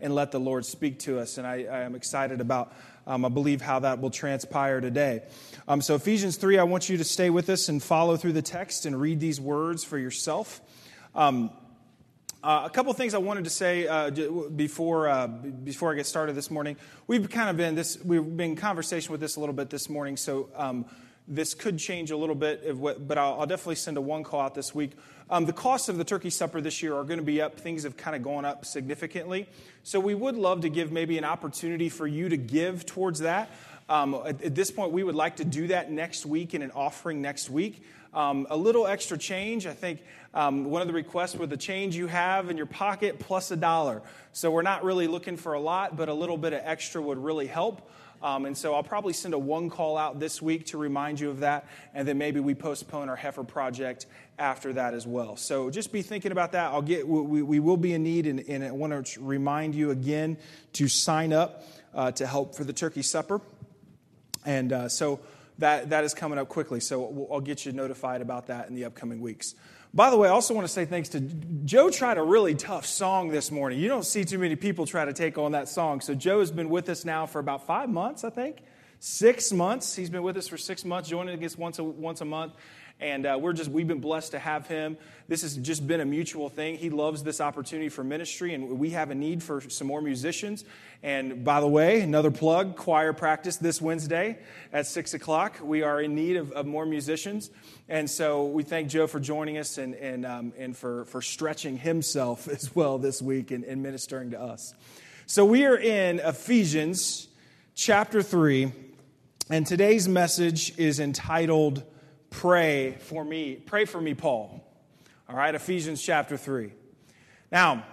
and let the Lord speak to us. And I, I am excited about, um, I believe, how that will transpire today. Um, so, Ephesians 3, I want you to stay with us and follow through the text and read these words for yourself. Um, uh, a couple things I wanted to say uh, before uh, before I get started this morning. We've kind of been this we've been in conversation with this a little bit this morning, so um, this could change a little bit. But I'll, definitely send a one call out this week. Um, the costs of the turkey supper this year are going to be up. Things have kind of gone up significantly, so we would love to give maybe an opportunity for you to give towards that. Um, at, at, this point, we would like to do that next week in an offering next week. Um, a little extra change. I think um, one of the requests with the change you have in your pocket plus a dollar. So we're not really looking for a lot, but a little bit of extra would really help. Um, and so I'll probably send a one call out this week to remind you of that. And then maybe we postpone our heifer project after that as well. So just be thinking about that. I'll get, we, we will be in need, and, and I want to remind you again to sign up uh, to help for the turkey supper. And uh, so that, that is coming up quickly. So I'll get you notified about that in the upcoming weeks. By the way, I also want to say thanks to Joe. Tried a really tough song this morning. You don't see too many people try to take on that song. So Joe has been with us now for about five months, I think, six months. He's been with us for six months, joining us once a, once a month. And uh, we're just, we've been blessed to have him. This has just been a mutual thing. He loves this opportunity for ministry, and we have a need for some more musicians. And by the way, another plug choir practice this Wednesday at 6 o'clock. We are in need of, of more musicians. And so we thank Joe for joining us and, and, um, and for, for stretching himself as well this week and, and ministering to us. So we are in Ephesians chapter 3, and today's message is entitled pray for me. Pray for me, Paul. All right, Ephesians chapter 3. Now,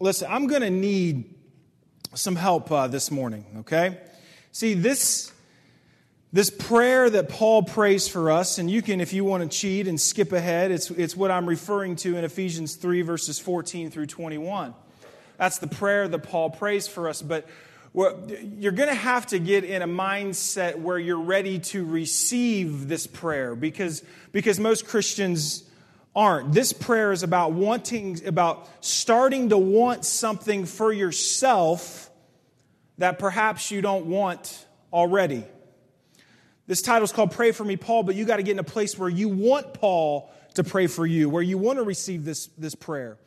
listen, I'm going to need some help uh, this morning, okay? See, this. This prayer that Paul prays for us, and you can, if you want to cheat and skip ahead, it's, it's what I'm referring to in Ephesians 3, verses 14 through 21. That's the prayer that Paul prays for us. But you're going to have to get in a mindset where you're ready to receive this prayer because, because most Christians aren't. This prayer is about wanting, about starting to want something for yourself that perhaps you don't want already. This title is called Pray for Me, Paul, but you got to get in a place where you want Paul to pray for you, where you want to receive this, this prayer.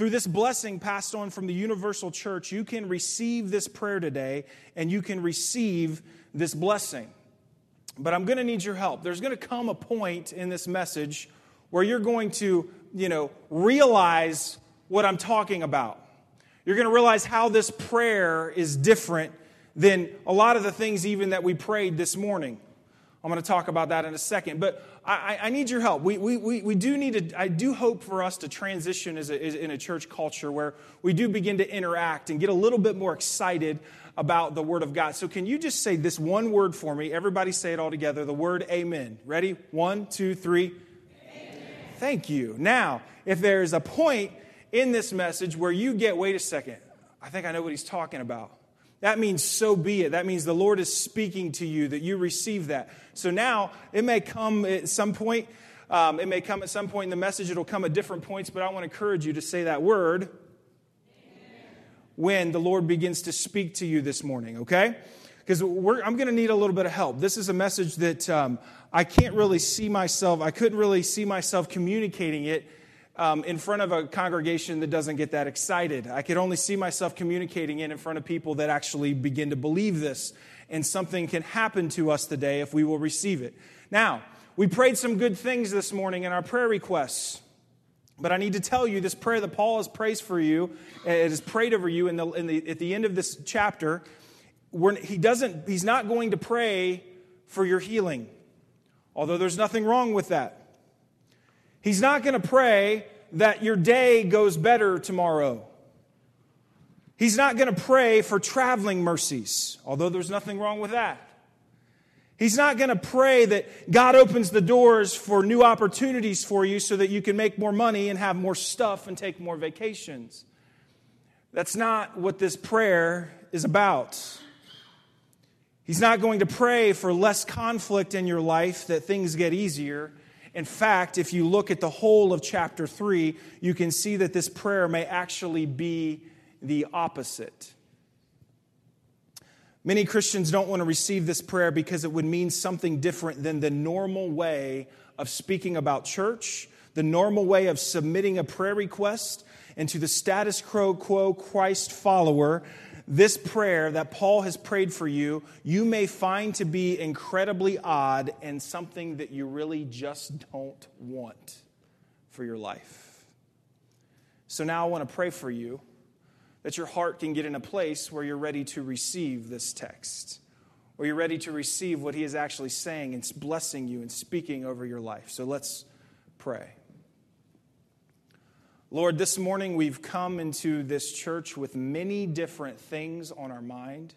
Through this blessing passed on from the universal church, you can receive this prayer today and you can receive this blessing. But I'm going to need your help. There's going to come a point in this message where you're going to, you know, realize what I'm talking about. You're going to realize how this prayer is different than a lot of the things even that we prayed this morning. I'm going to talk about that in a second. But I, I need your help. We, we, we, do need to, I do hope for us to transition as a, as in a church culture where we do begin to interact and get a little bit more excited about the Word of God. So, can you just say this one word for me? Everybody say it all together the word amen. Ready? One, two, three. Amen. Thank you. Now, if there's a point in this message where you get, wait a second, I think I know what he's talking about. That means so be it. That means the Lord is speaking to you, that you receive that. So now it may come at some point. Um, it may come at some point in the message. It'll come at different points, but I want to encourage you to say that word when the Lord begins to speak to you this morning, okay? Because I'm going to need a little bit of help. This is a message that um, I can't really see myself, I couldn't really see myself communicating it um, in front of a congregation that doesn't get that excited. I could only see myself communicating it in front of people that actually begin to believe this. And something can happen to us today if we will receive it. Now, we prayed some good things this morning in our prayer requests. But I need to tell you this prayer that Paul has prayed for you, it has prayed over you in the, in the, at the end of this chapter. he doesn't, he's not going to pray for your healing, although there's nothing wrong with that. He's not going to pray that your day goes better tomorrow. He's not going to pray for traveling mercies, although there's nothing wrong with that. He's not going to pray that God opens the doors for new opportunities for you so that you can make more money and have more stuff and take more vacations. That's not what this prayer is about. He's not going to pray for less conflict in your life, that things get easier. In fact, if you look at the whole of chapter 3, you can see that this prayer may actually be the opposite. Many Christians don't want to receive this prayer because it would mean something different than the normal way of speaking about church, the normal way of submitting a prayer request, and to the status quo quo Christ follower. This prayer that Paul has prayed for you, you may find to be incredibly odd and something that you really just don't want for your life. So now I want to pray for you that your heart can get in a place where you're ready to receive this text, where you're ready to receive what he is actually saying and blessing you and speaking over your life. So let's pray. Lord, this morning we've come into this church with many different things on our mind.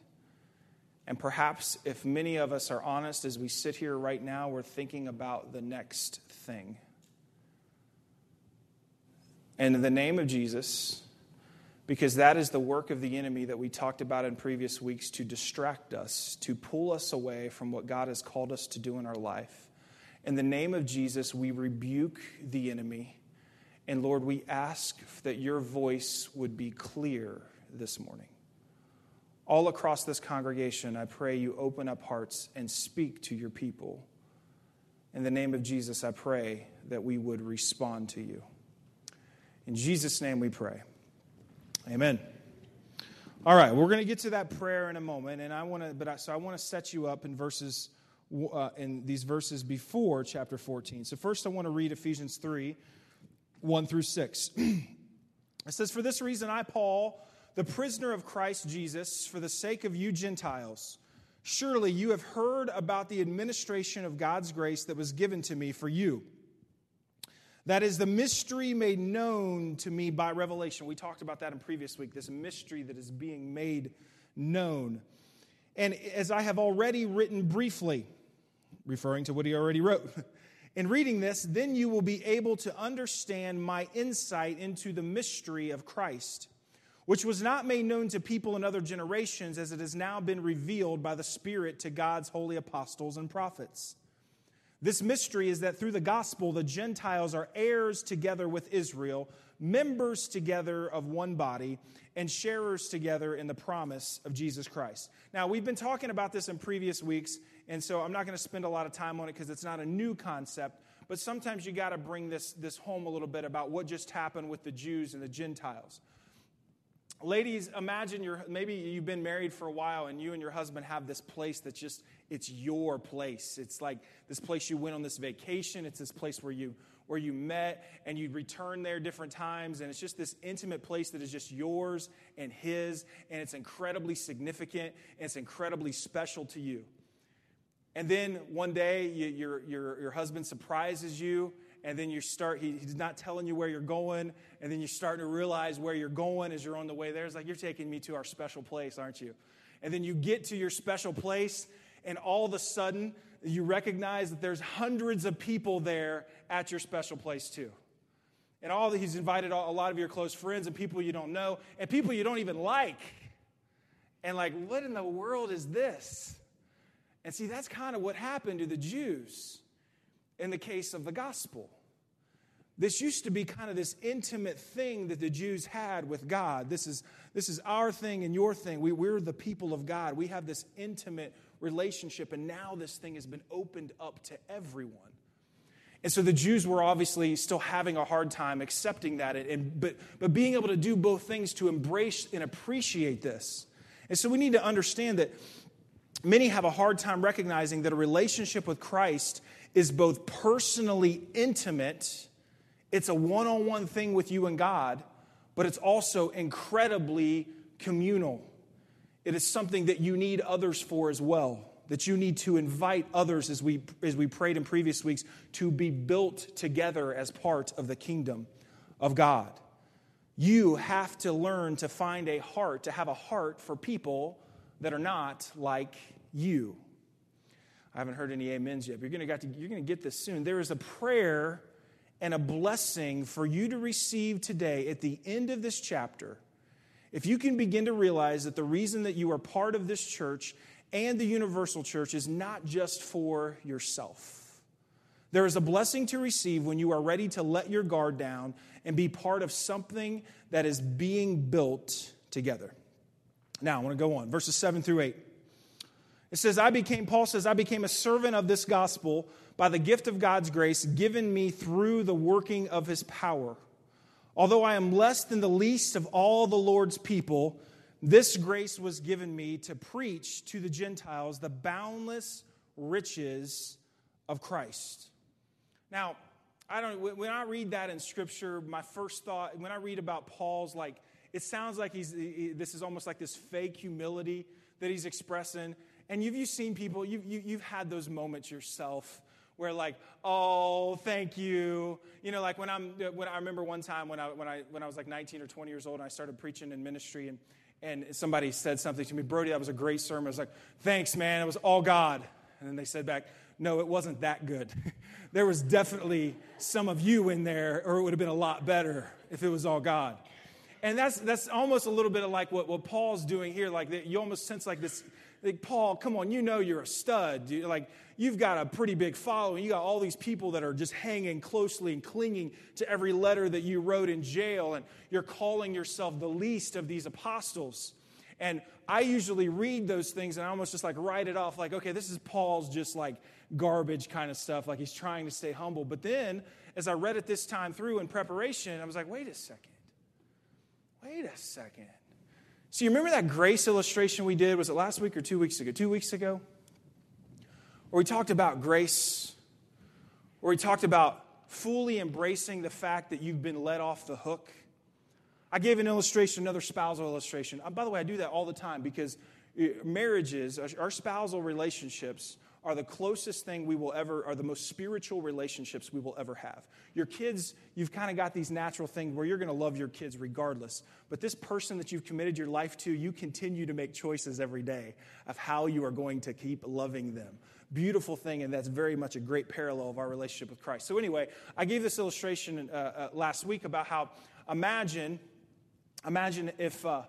And perhaps, if many of us are honest, as we sit here right now, we're thinking about the next thing. And in the name of Jesus, because that is the work of the enemy that we talked about in previous weeks to distract us, to pull us away from what God has called us to do in our life. In the name of Jesus, we rebuke the enemy. And Lord, we ask that your voice would be clear this morning. All across this congregation, I pray you open up hearts and speak to your people. In the name of Jesus, I pray that we would respond to you. In Jesus' name we pray. Amen. All right, we're going to get to that prayer in a moment, and I want to, but I, so I want to set you up in verses, uh, in these verses before chapter 14. So first, I want to read Ephesians 3, 1 through 6. it says, "For this reason, I, Paul, the prisoner of Christ Jesus, for the sake of you Gentiles, surely you have heard about the administration of God's grace that was given to me for you." That is the mystery made known to me by revelation. We talked about that in previous week, this mystery that is being made known. And as I have already written briefly, referring to what he already wrote, in reading this, then you will be able to understand my insight into the mystery of Christ, which was not made known to people in other generations as it has now been revealed by the Spirit to God's holy apostles and prophets. This mystery is that through the gospel, the Gentiles are heirs together with Israel, members together of one body, and sharers together in the promise of Jesus Christ. Now, we've been talking about this in previous weeks, and so I'm not going to spend a lot of time on it because it's not a new concept. But sometimes you got to bring this, this home a little bit about what just happened with the Jews and the Gentiles. Ladies, imagine you're maybe you've been married for a while and you and your husband have this place that's just it's your place. It's like this place you went on this vacation. It's this place where you where you met and you'd return there different times and it's just this intimate place that is just yours and his and it's incredibly significant and it's incredibly special to you. And then one day you, your, your, your husband surprises you and then you start, he, he's not telling you where you're going, and then you're starting to realize where you're going as you're on the way there. It's like, you're taking me to our special place, aren't you? And then you get to your special place, and all of a sudden, you recognize that there's hundreds of people there at your special place, too. And all that he's invited a lot of your close friends and people you don't know, and people you don't even like. And like, what in the world is this? And see, that's kind of what happened to the Jews in the case of the gospel. This used to be kind of this intimate thing that the Jews had with God. This is, this is our thing and your thing. We, we're the people of God. We have this intimate relationship, and now this thing has been opened up to everyone. And so the Jews were obviously still having a hard time accepting that, and, but, but being able to do both things to embrace and appreciate this. And so we need to understand that many have a hard time recognizing that a relationship with Christ is both personally intimate, it's a one on one thing with you and God, but it's also incredibly communal. It is something that you need others for as well, that you need to invite others, as we, as we prayed in previous weeks, to be built together as part of the kingdom of God. You have to learn to find a heart, to have a heart for people that are not like you. I haven't heard any amens yet, but you're going to, you're going to get this soon. There is a prayer and a blessing for you to receive today at the end of this chapter. If you can begin to realize that the reason that you are part of this church and the universal church is not just for yourself. There is a blessing to receive when you are ready to let your guard down and be part of something that is being built together. Now, I want to go on. Verses 7 through 8. It says, I became, Paul says, I became a servant of this gospel by the gift of God's grace given me through the working of his power. Although I am less than the least of all the Lord's people, this grace was given me to preach to the Gentiles the boundless riches of Christ. Now, I don't when I read that in scripture, my first thought when I read about Paul's like it sounds like he's this is almost like this fake humility that he's expressing. And you've you seen people, you've, you, you have had those moments yourself where like, oh, thank you. You know, like when I'm, when I remember one time when I, when I, when I was like 19 or 20 years old and I started preaching in ministry and, and somebody said something to me, Brody, that was a great sermon. I was like, thanks, man. It was all God. And then they said back, no, it wasn't that good. there was definitely some of you in there, or it would have been a lot better if it was all God. And that's, that's almost a little bit of like what, what Paul's doing here. Like you almost sense like this, like, Paul, come on, you know you're a stud. You, like you've got a pretty big following. You got all these people that are just hanging closely and clinging to every letter that you wrote in jail, and you're calling yourself the least of these apostles. And I usually read those things and I almost just like write it off, like, okay, this is Paul's just like garbage kind of stuff, like he's trying to stay humble. But then, as I read it this time through in preparation, I was like, wait a second. Wait a second. So, you remember that grace illustration we did? Was it last week or two weeks ago? Two weeks ago? Where we talked about grace, where we talked about fully embracing the fact that you've been let off the hook I gave an illustration, another spousal illustration. Uh, by the way, I do that all the time because uh, marriages, our spousal relationships, are the closest thing we will ever, are the most spiritual relationships we will ever have. Your kids, you've kind of got these natural things where you're going to love your kids regardless. But this person that you've committed your life to, you continue to make choices every day of how you are going to keep loving them. Beautiful thing, and that's very much a great parallel of our relationship with Christ. So, anyway, I gave this illustration uh, uh, last week about how imagine Imagine if, uh,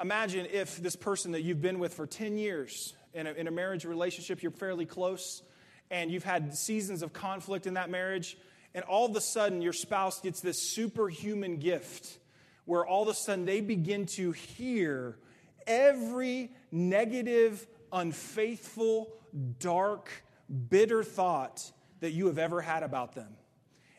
imagine if this person that you've been with for 10 years in a, in a marriage relationship, you're fairly close, and you've had seasons of conflict in that marriage, and all of a sudden your spouse gets this superhuman gift where all of a sudden they begin to hear every negative, unfaithful, dark, bitter thought that you have ever had about them.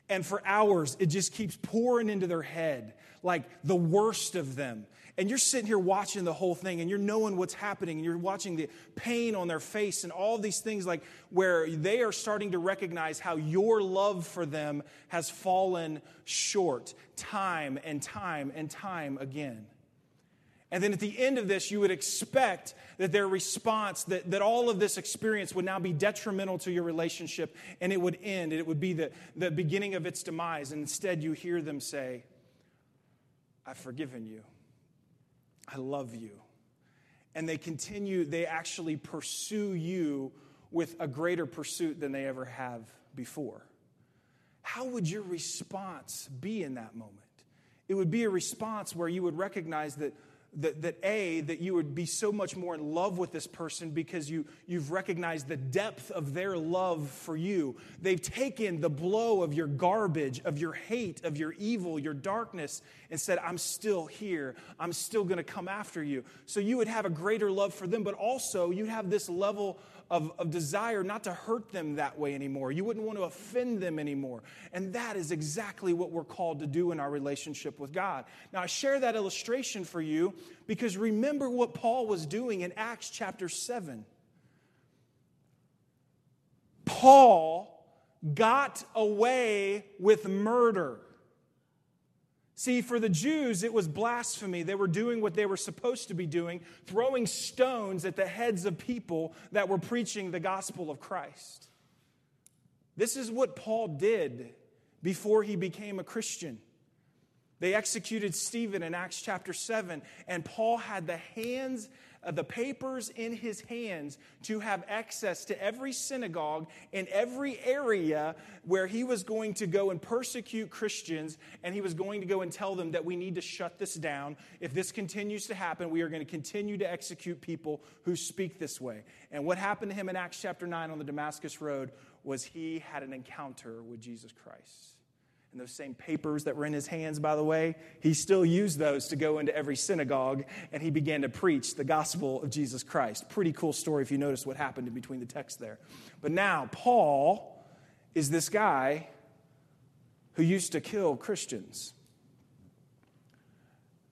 And for hours, it just keeps pouring into their head like the worst of them. And you're sitting here watching the whole thing and you're knowing what's happening and you're watching the pain on their face and all these things like where they are starting to recognize how your love for them has fallen short time and time and time again. And then at the end of this, you would expect that their response, that, that all of this experience would now be detrimental to your relationship and it would end. And it would be the, the beginning of its demise. And instead, you hear them say, I've forgiven you. I love you. And they continue, they actually pursue you with a greater pursuit than they ever have before. How would your response be in that moment? It would be a response where you would recognize that that, that A, that you would be so much more in love with this person because you, you've recognized the depth of their love for you. They've taken the blow of your garbage, of your hate, of your evil, your darkness, and said, I'm still here. I'm still going to come after you. So you would have a greater love for them, but also you'd have this level of, of desire not to hurt them that way anymore. You wouldn't want to offend them anymore. And that is exactly what we're called to do in our relationship with God. Now, I share that illustration for you because remember what Paul was doing in Acts chapter 7. Paul got away with murder. See, for the Jews, it was blasphemy. They were doing what they were supposed to be doing, throwing stones at the heads of people that were preaching the gospel of Christ. This is what Paul did before he became a Christian. They executed Stephen in Acts chapter 7, and Paul had the hands Uh, the papers in his hands to have access to every synagogue in every area where he was going to go and persecute Christians, and he was going to go and tell them that we need to shut this down. If this continues to happen, we are going to continue to execute people who speak this way. And what happened to him in Acts chapter 9 on the Damascus Road was he had an encounter with Jesus Christ. And those same papers that were in his hands, by the way, he still used those to go into every synagogue and he began to preach the gospel of Jesus Christ. Pretty cool story if you notice what happened in between the texts there. But now, Paul is this guy who used to kill Christians.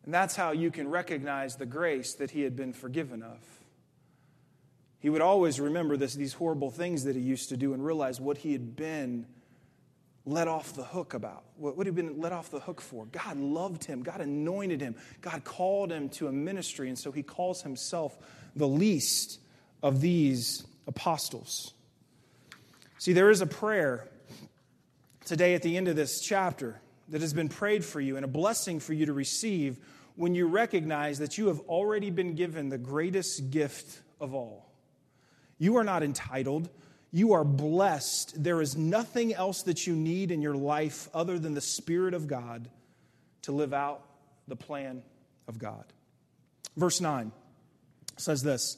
And that's how you can recognize the grace that he had been forgiven of. He would always remember this, these horrible things that he used to do and realize what he had been let off the hook about. What he been let off the hook for? God loved him. God anointed him. God called him to a ministry. And so he calls himself the least of these apostles. See, there is a prayer today at the end of this chapter that has been prayed for you and a blessing for you to receive when you recognize that you have already been given the greatest gift of all. You are not entitled you are blessed. There is nothing else that you need in your life other than the Spirit of God to live out the plan of God. Verse 9 says this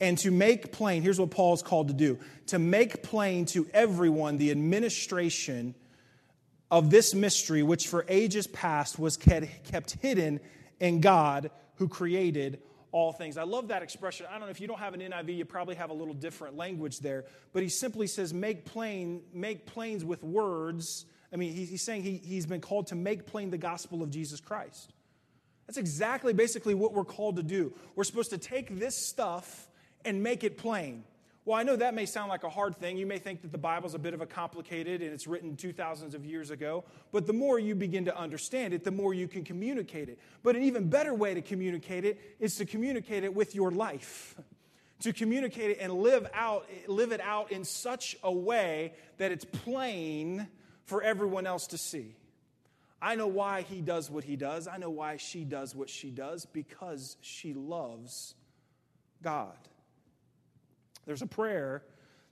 and to make plain, here's what Paul is called to do to make plain to everyone the administration of this mystery, which for ages past was kept hidden in God who created all things. I love that expression. I don't know if you don't have an NIV, you probably have a little different language there, but he simply says, make plain, make plains with words. I mean, he's saying he, he's been called to make plain the gospel of Jesus Christ. That's exactly basically what we're called to do. We're supposed to take this stuff and make it plain. Well, I know that may sound like a hard thing. You may think that the Bible's a bit of a complicated and it's written two thousands of years ago. But the more you begin to understand it, the more you can communicate it. But an even better way to communicate it is to communicate it with your life. To communicate it and live out, live it out in such a way that it's plain for everyone else to see. I know why he does what he does. I know why she does what she does because she loves God. There's a prayer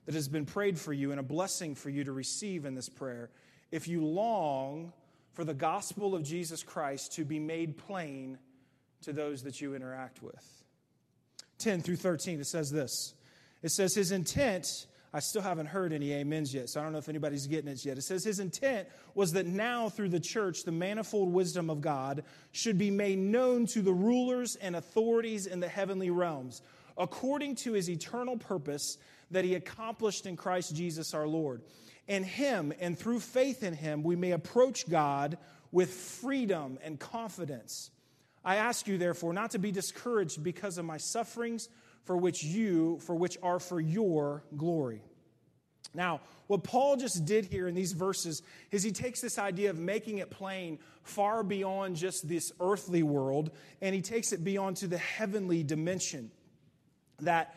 that has been prayed for you and a blessing for you to receive in this prayer. If you long for the gospel of Jesus Christ to be made plain to those that you interact with. 10 through 13, it says this. It says, His intent, I still haven't heard any amens yet, so I don't know if anybody's getting it yet. It says, His intent was that now through the church, the manifold wisdom of God should be made known to the rulers and authorities in the heavenly realms according to his eternal purpose that he accomplished in Christ Jesus our Lord. In him and through faith in him, we may approach God with freedom and confidence. I ask you, therefore, not to be discouraged because of my sufferings, for which you, for which are for your glory. Now, what Paul just did here in these verses is he takes this idea of making it plain far beyond just this earthly world, and he takes it beyond to the heavenly dimension that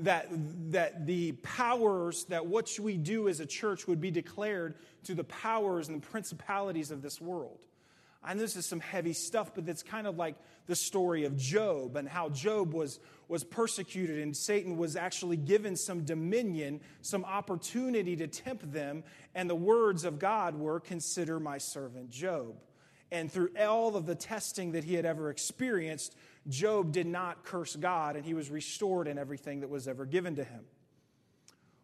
that, that the powers, that what we do as a church would be declared to the powers and the principalities of this world. And this is some heavy stuff, but it's kind of like the story of Job and how Job was, was persecuted and Satan was actually given some dominion, some opportunity to tempt them. And the words of God were, Consider my servant Job. And through all of the testing that he had ever experienced, Job did not curse God and he was restored in everything that was ever given to him.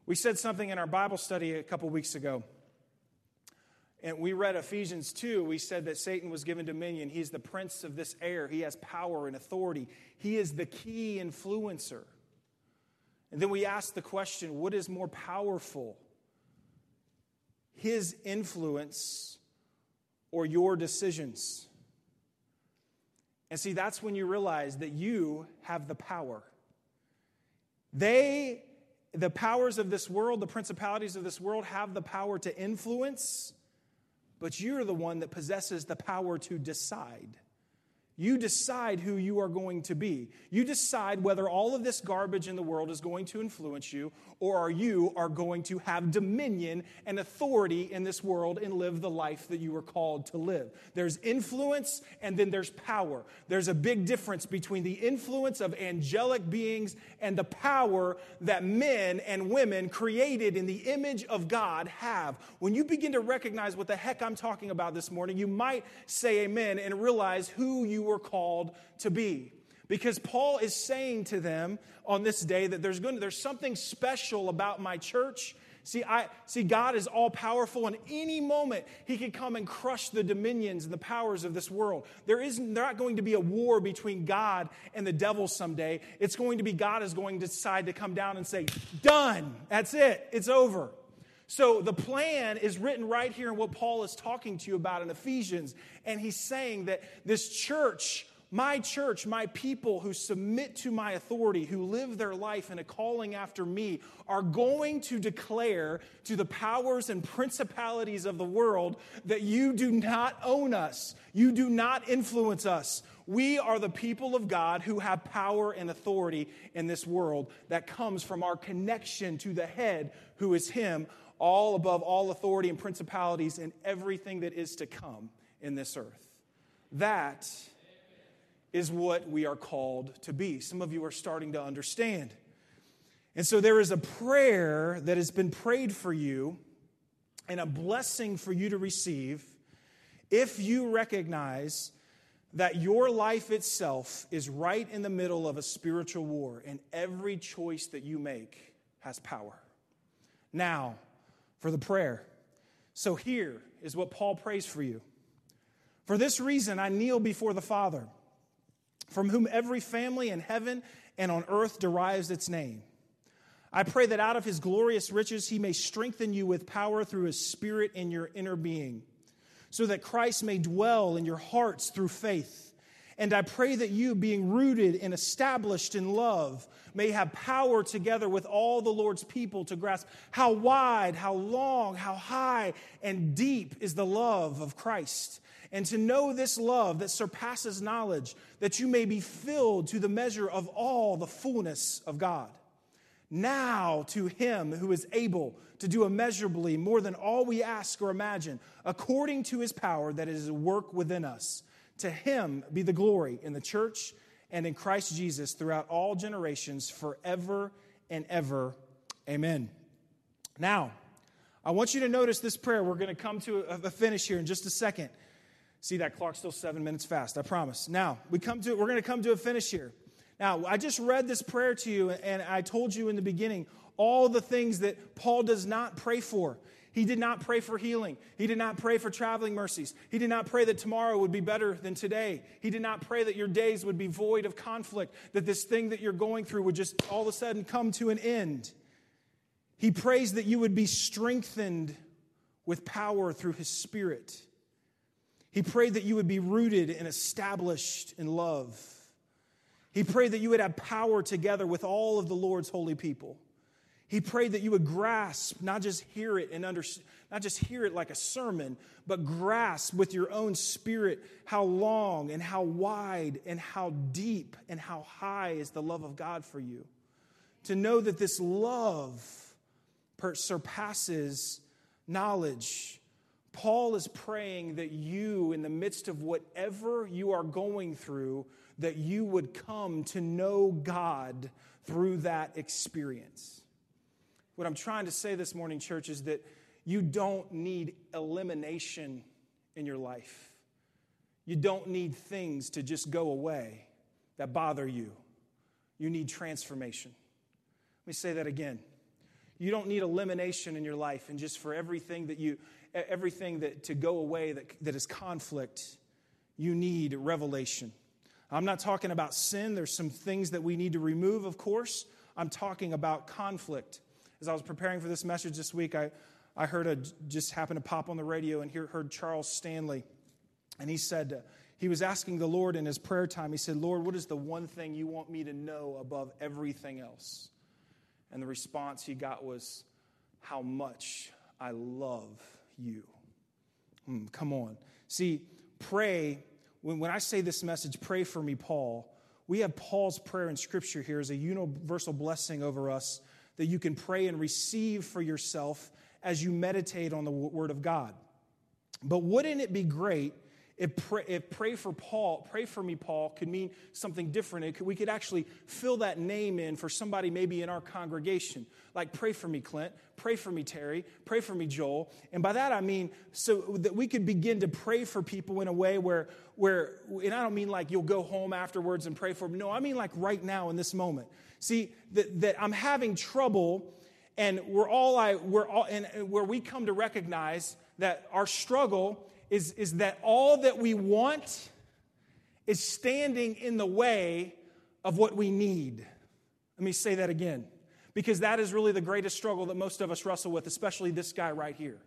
We said something in our Bible study a couple weeks ago. And we read Ephesians 2. We said that Satan was given dominion. He's the prince of this air. He has power and authority. He is the key influencer. And then we asked the question what is more powerful? His influence or your decisions? And see, that's when you realize that you have the power. They, the powers of this world, the principalities of this world, have the power to influence, but you're the one that possesses the power to decide. You decide who you are going to be. You decide whether all of this garbage in the world is going to influence you or are you are going to have dominion and authority in this world and live the life that you were called to live. There's influence and then there's power. There's a big difference between the influence of angelic beings and the power that men and women created in the image of God have. When you begin to recognize what the heck I'm talking about this morning, you might say amen and realize who you were called to be. Because Paul is saying to them on this day that there's, going to, there's something special about my church See, I, see, God is all powerful, and any moment He can come and crush the dominions and the powers of this world. There is not not going to be a war between God and the devil someday. It's going to be God is going to decide to come down and say, Done. That's it. It's over. So the plan is written right here in what Paul is talking to you about in Ephesians. And he's saying that this church, my church, my people who submit to my authority, who live their life in a calling after me, are going to declare to the powers and principalities of the world that you do not own us, you do not influence us. We are the people of God who have power and authority in this world that comes from our connection to the head, who is Him all above all authority and principalities and everything that is to come in this earth. That is what we are called to be. Some of you are starting to understand. And so there is a prayer that has been prayed for you and a blessing for you to receive if you recognize that your life itself is right in the middle of a spiritual war and every choice that you make has power. Now, for the prayer. So here is what Paul prays for you. For this reason, I kneel before the Father, from whom every family in heaven and on earth derives its name. I pray that out of his glorious riches he may strengthen you with power through his Spirit in your inner being, so that Christ may dwell in your hearts through faith and I pray that you, being rooted and established in love, may have power together with all the Lord's people to grasp how wide, how long, how high, and deep is the love of Christ. And to know this love that surpasses knowledge, that you may be filled to the measure of all the fullness of God. Now to him who is able to do immeasurably more than all we ask or imagine, according to his power that is at work within us. To him be the glory in the church and in Christ Jesus throughout all generations, forever and ever. Amen. Now, I want you to notice this prayer. We're going to come to a finish here in just a second. See that clock's still seven minutes fast, I promise. Now, we come to, we're going to come to a finish here. Now, I just read this prayer to you, and I told you in the beginning all the things that Paul does not pray for. He did not pray for healing. He did not pray for traveling mercies. He did not pray that tomorrow would be better than today. He did not pray that your days would be void of conflict, that this thing that you're going through would just all of a sudden come to an end. He prays that you would be strengthened with power through His Spirit. He prayed that you would be rooted and established in love. He prayed that you would have power together with all of the Lord's holy people. He prayed that you would grasp, not just hear it and under, not just hear it like a sermon, but grasp with your own spirit how long and how wide and how deep and how high is the love of God for you. To know that this love surpasses knowledge. Paul is praying that you, in the midst of whatever you are going through, that you would come to know God through that experience. What I'm trying to say this morning, church, is that you don't need elimination in your life. You don't need things to just go away that bother you. You need transformation. Let me say that again. You don't need elimination in your life and just for everything that you everything that to go away that, that is conflict, you need revelation. I'm not talking about sin. There's some things that we need to remove, of course. I'm talking about conflict as I was preparing for this message this week, I, I heard a, just happened to pop on the radio and hear, heard Charles Stanley. And he said, uh, he was asking the Lord in his prayer time, he said, Lord, what is the one thing you want me to know above everything else? And the response he got was, How much I love you. Mm, come on. See, pray, when, when I say this message, pray for me, Paul. We have Paul's prayer in Scripture here as a universal blessing over us that you can pray and receive for yourself as you meditate on the Word of God. But wouldn't it be great if pray, pray for Paul, pray for me, Paul, could mean something different? Could, we could actually fill that name in for somebody maybe in our congregation. Like, pray for me, Clint. Pray for me, Terry. Pray for me, Joel. And by that I mean so that we could begin to pray for people in a way where, where and I don't mean like you'll go home afterwards and pray for them. No, I mean like right now in this moment. See, that, that I'm having trouble And we're all, I, we're all, and where we come to recognize that our struggle is, is that all that we want is standing in the way of what we need. Let me say that again, because that is really the greatest struggle that most of us wrestle with, especially this guy right here.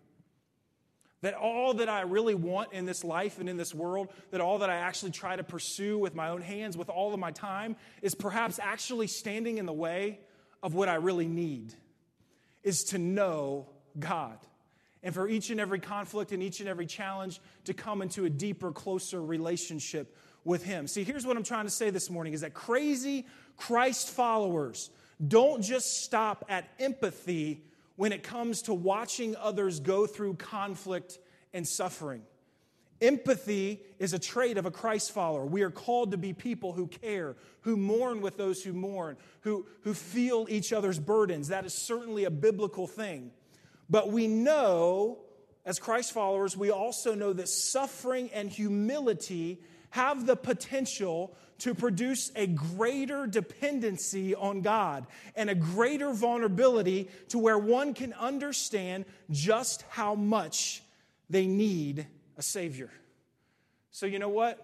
That all that I really want in this life and in this world, that all that I actually try to pursue with my own hands, with all of my time, is perhaps actually standing in the way of what I really need, is to know God. And for each and every conflict and each and every challenge to come into a deeper, closer relationship with Him. See, here's what I'm trying to say this morning is that crazy Christ followers don't just stop at empathy when it comes to watching others go through conflict and suffering. Empathy is a trait of a Christ follower. We are called to be people who care, who mourn with those who mourn, who, who feel each other's burdens. That is certainly a biblical thing. But we know, as Christ followers, we also know that suffering and humility have the potential to produce a greater dependency on God and a greater vulnerability to where one can understand just how much they need a Savior. So, you know what?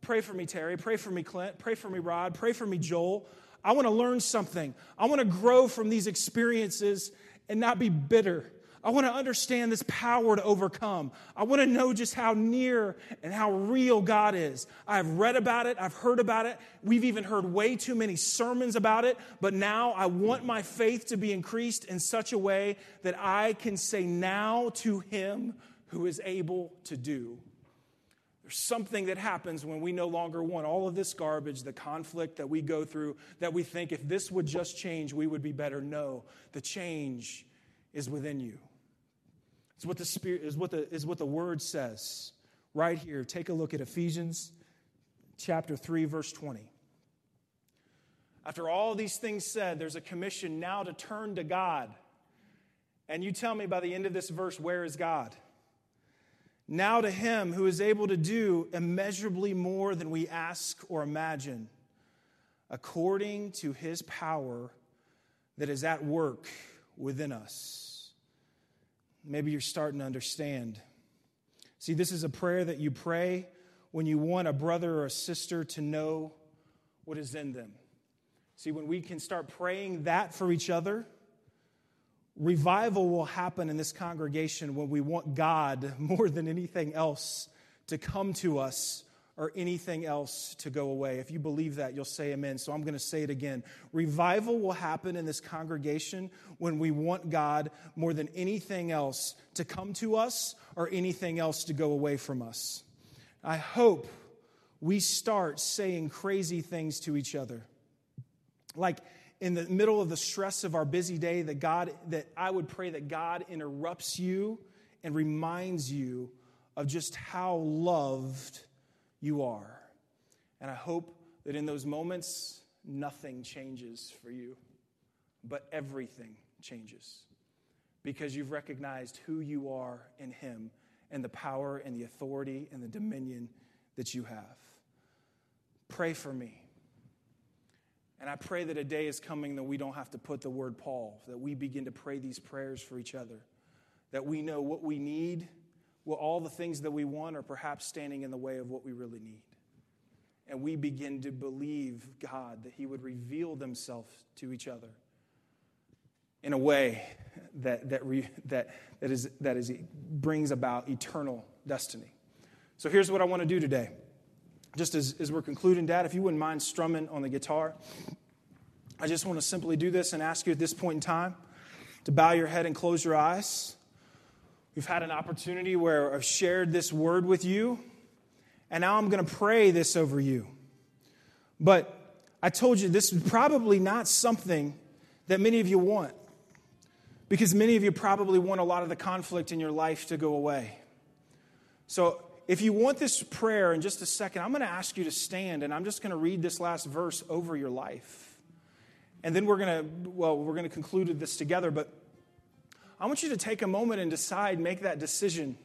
Pray for me, Terry. Pray for me, Clint. Pray for me, Rod. Pray for me, Joel. I want to learn something. I want to grow from these experiences and not be bitter I want to understand this power to overcome. I want to know just how near and how real God is. I've read about it, I've heard about it. We've even heard way too many sermons about it, but now I want my faith to be increased in such a way that I can say now to Him who is able to do. There's something that happens when we no longer want all of this garbage, the conflict that we go through, that we think if this would just change, we would be better. No, the change is within you. It's what the Spirit is what the, is what the Word says right here. Take a look at Ephesians chapter 3, verse 20. After all these things said, there's a commission now to turn to God. And you tell me by the end of this verse, where is God? Now to him who is able to do immeasurably more than we ask or imagine, according to his power that is at work within us. Maybe you're starting to understand. See, this is a prayer that you pray when you want a brother or a sister to know what is in them. See, when we can start praying that for each other, revival will happen in this congregation when we want God more than anything else to come to us or anything else to go away. If you believe that, you'll say amen. So I'm going to say it again. Revival will happen in this congregation when we want God more than anything else to come to us or anything else to go away from us. I hope we start saying crazy things to each other. Like in the middle of the stress of our busy day, that God, that I would pray that God interrupts you and reminds you of just how loved you are. And I hope that in those moments, nothing changes for you, but everything changes because you've recognized who you are in Him and the power and the authority and the dominion that you have. Pray for me. And I pray that a day is coming that we don't have to put the word Paul, that we begin to pray these prayers for each other, that we know what we need well, all the things that we want are perhaps standing in the way of what we really need. And we begin to believe God that He would reveal themselves to each other in a way that, that, re, that, that, is, that is, brings about eternal destiny. So here's what I want to do today. Just as, as we're concluding, Dad, if you wouldn't mind strumming on the guitar, I just want to simply do this and ask you at this point in time to bow your head and close your eyes. We've had an opportunity where I've shared this word with you, and now I'm going to pray this over you. But I told you this is probably not something that many of you want because many of you probably want a lot of the conflict in your life to go away. So, if you want this prayer in just a second, I'm going to ask you to stand and I'm just going to read this last verse over your life. And then we're going to, well, we're going to conclude this together, but I want you to take a moment and decide, make that decision.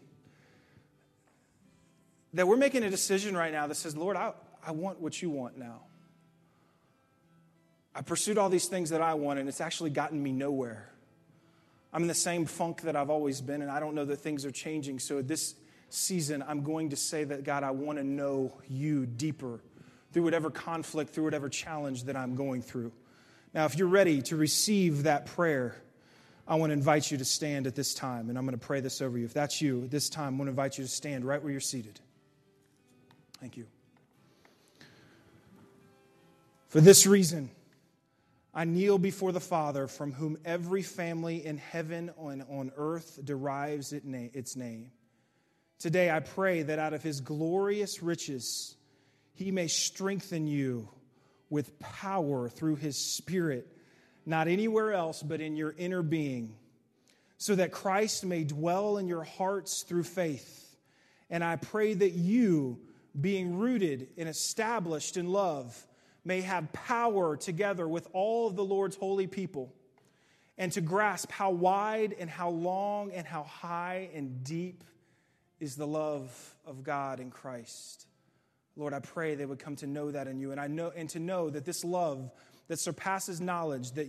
That we're making a decision right now that says, Lord, I, I want what you want now. I pursued all these things that I want, and it's actually gotten me nowhere. I'm in the same funk that I've always been, and I don't know that things are changing. So this season, I'm going to say that, God, I want to know you deeper through whatever conflict, through whatever challenge that I'm going through. Now, if you're ready to receive that prayer, I want to invite you to stand at this time, and I'm going to pray this over you. If that's you, at this time, I want to invite you to stand right where you're seated. Thank you. For this reason, I kneel before the Father, from whom every family in heaven and on earth derives its name. Today, I pray that out of his glorious riches, he may strengthen you with power through his Spirit, not anywhere else, but in your inner being, so that Christ may dwell in your hearts through faith. And I pray that you, being rooted and established in love, may have power together with all of the Lord's holy people and to grasp how wide and how long and how high and deep is the love of God in Christ. Lord, I pray they would come to know that in you and I know and to know that this love that surpasses knowledge that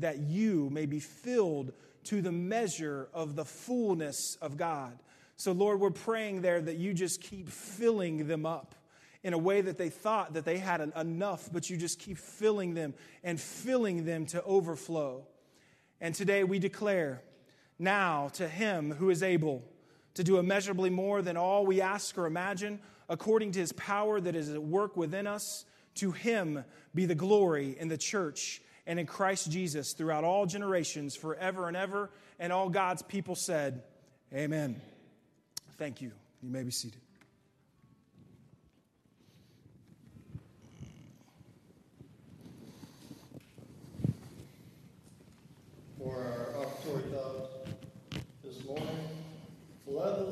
that you may be filled to the measure of the fullness of God. So Lord, we're praying there that you just keep filling them up in a way that they thought that they had enough, but you just keep filling them and filling them to overflow. And today we declare now to him who is able to do immeasurably more than all we ask or imagine, according to his power that is at work within us, to him be the glory in the church and in Christ Jesus throughout all generations, forever and ever. And all God's people said, Amen. Thank you. You may be seated. for our offertory thoughts this morning. Love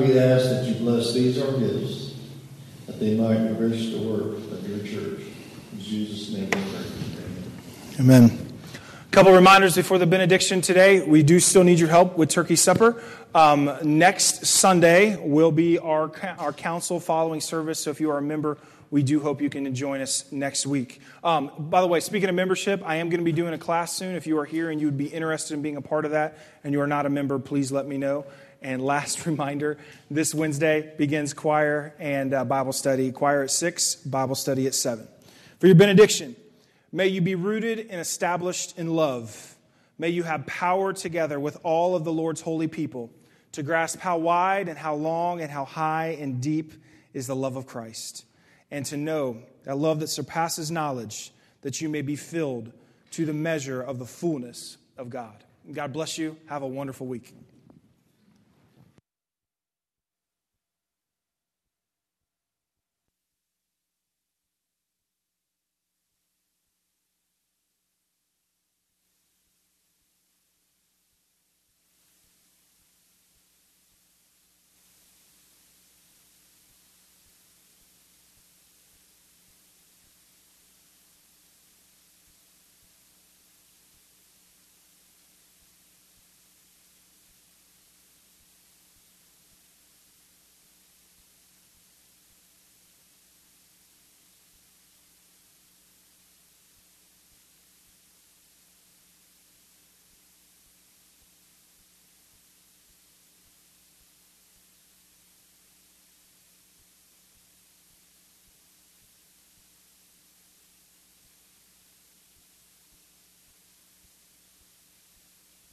we ask that you bless these our gifts, that they might enrich the work of your church. In Jesus' name we pray. Amen. Amen. A couple reminders before the benediction today. We do still need your help with turkey supper. Um, next Sunday will be our, our council following service. So if you are a member, we do hope you can join us next week. Um, by the way, speaking of membership, I am going to be doing a class soon. If you are here and you would be interested in being a part of that and you are not a member, please let me know. And last reminder this Wednesday begins choir and uh, Bible study. Choir at 6, Bible study at 7. For your benediction, may you be rooted and established in love. May you have power together with all of the Lord's holy people to grasp how wide and how long and how high and deep is the love of Christ and to know that love that surpasses knowledge, that you may be filled to the measure of the fullness of God. God bless you. Have a wonderful week.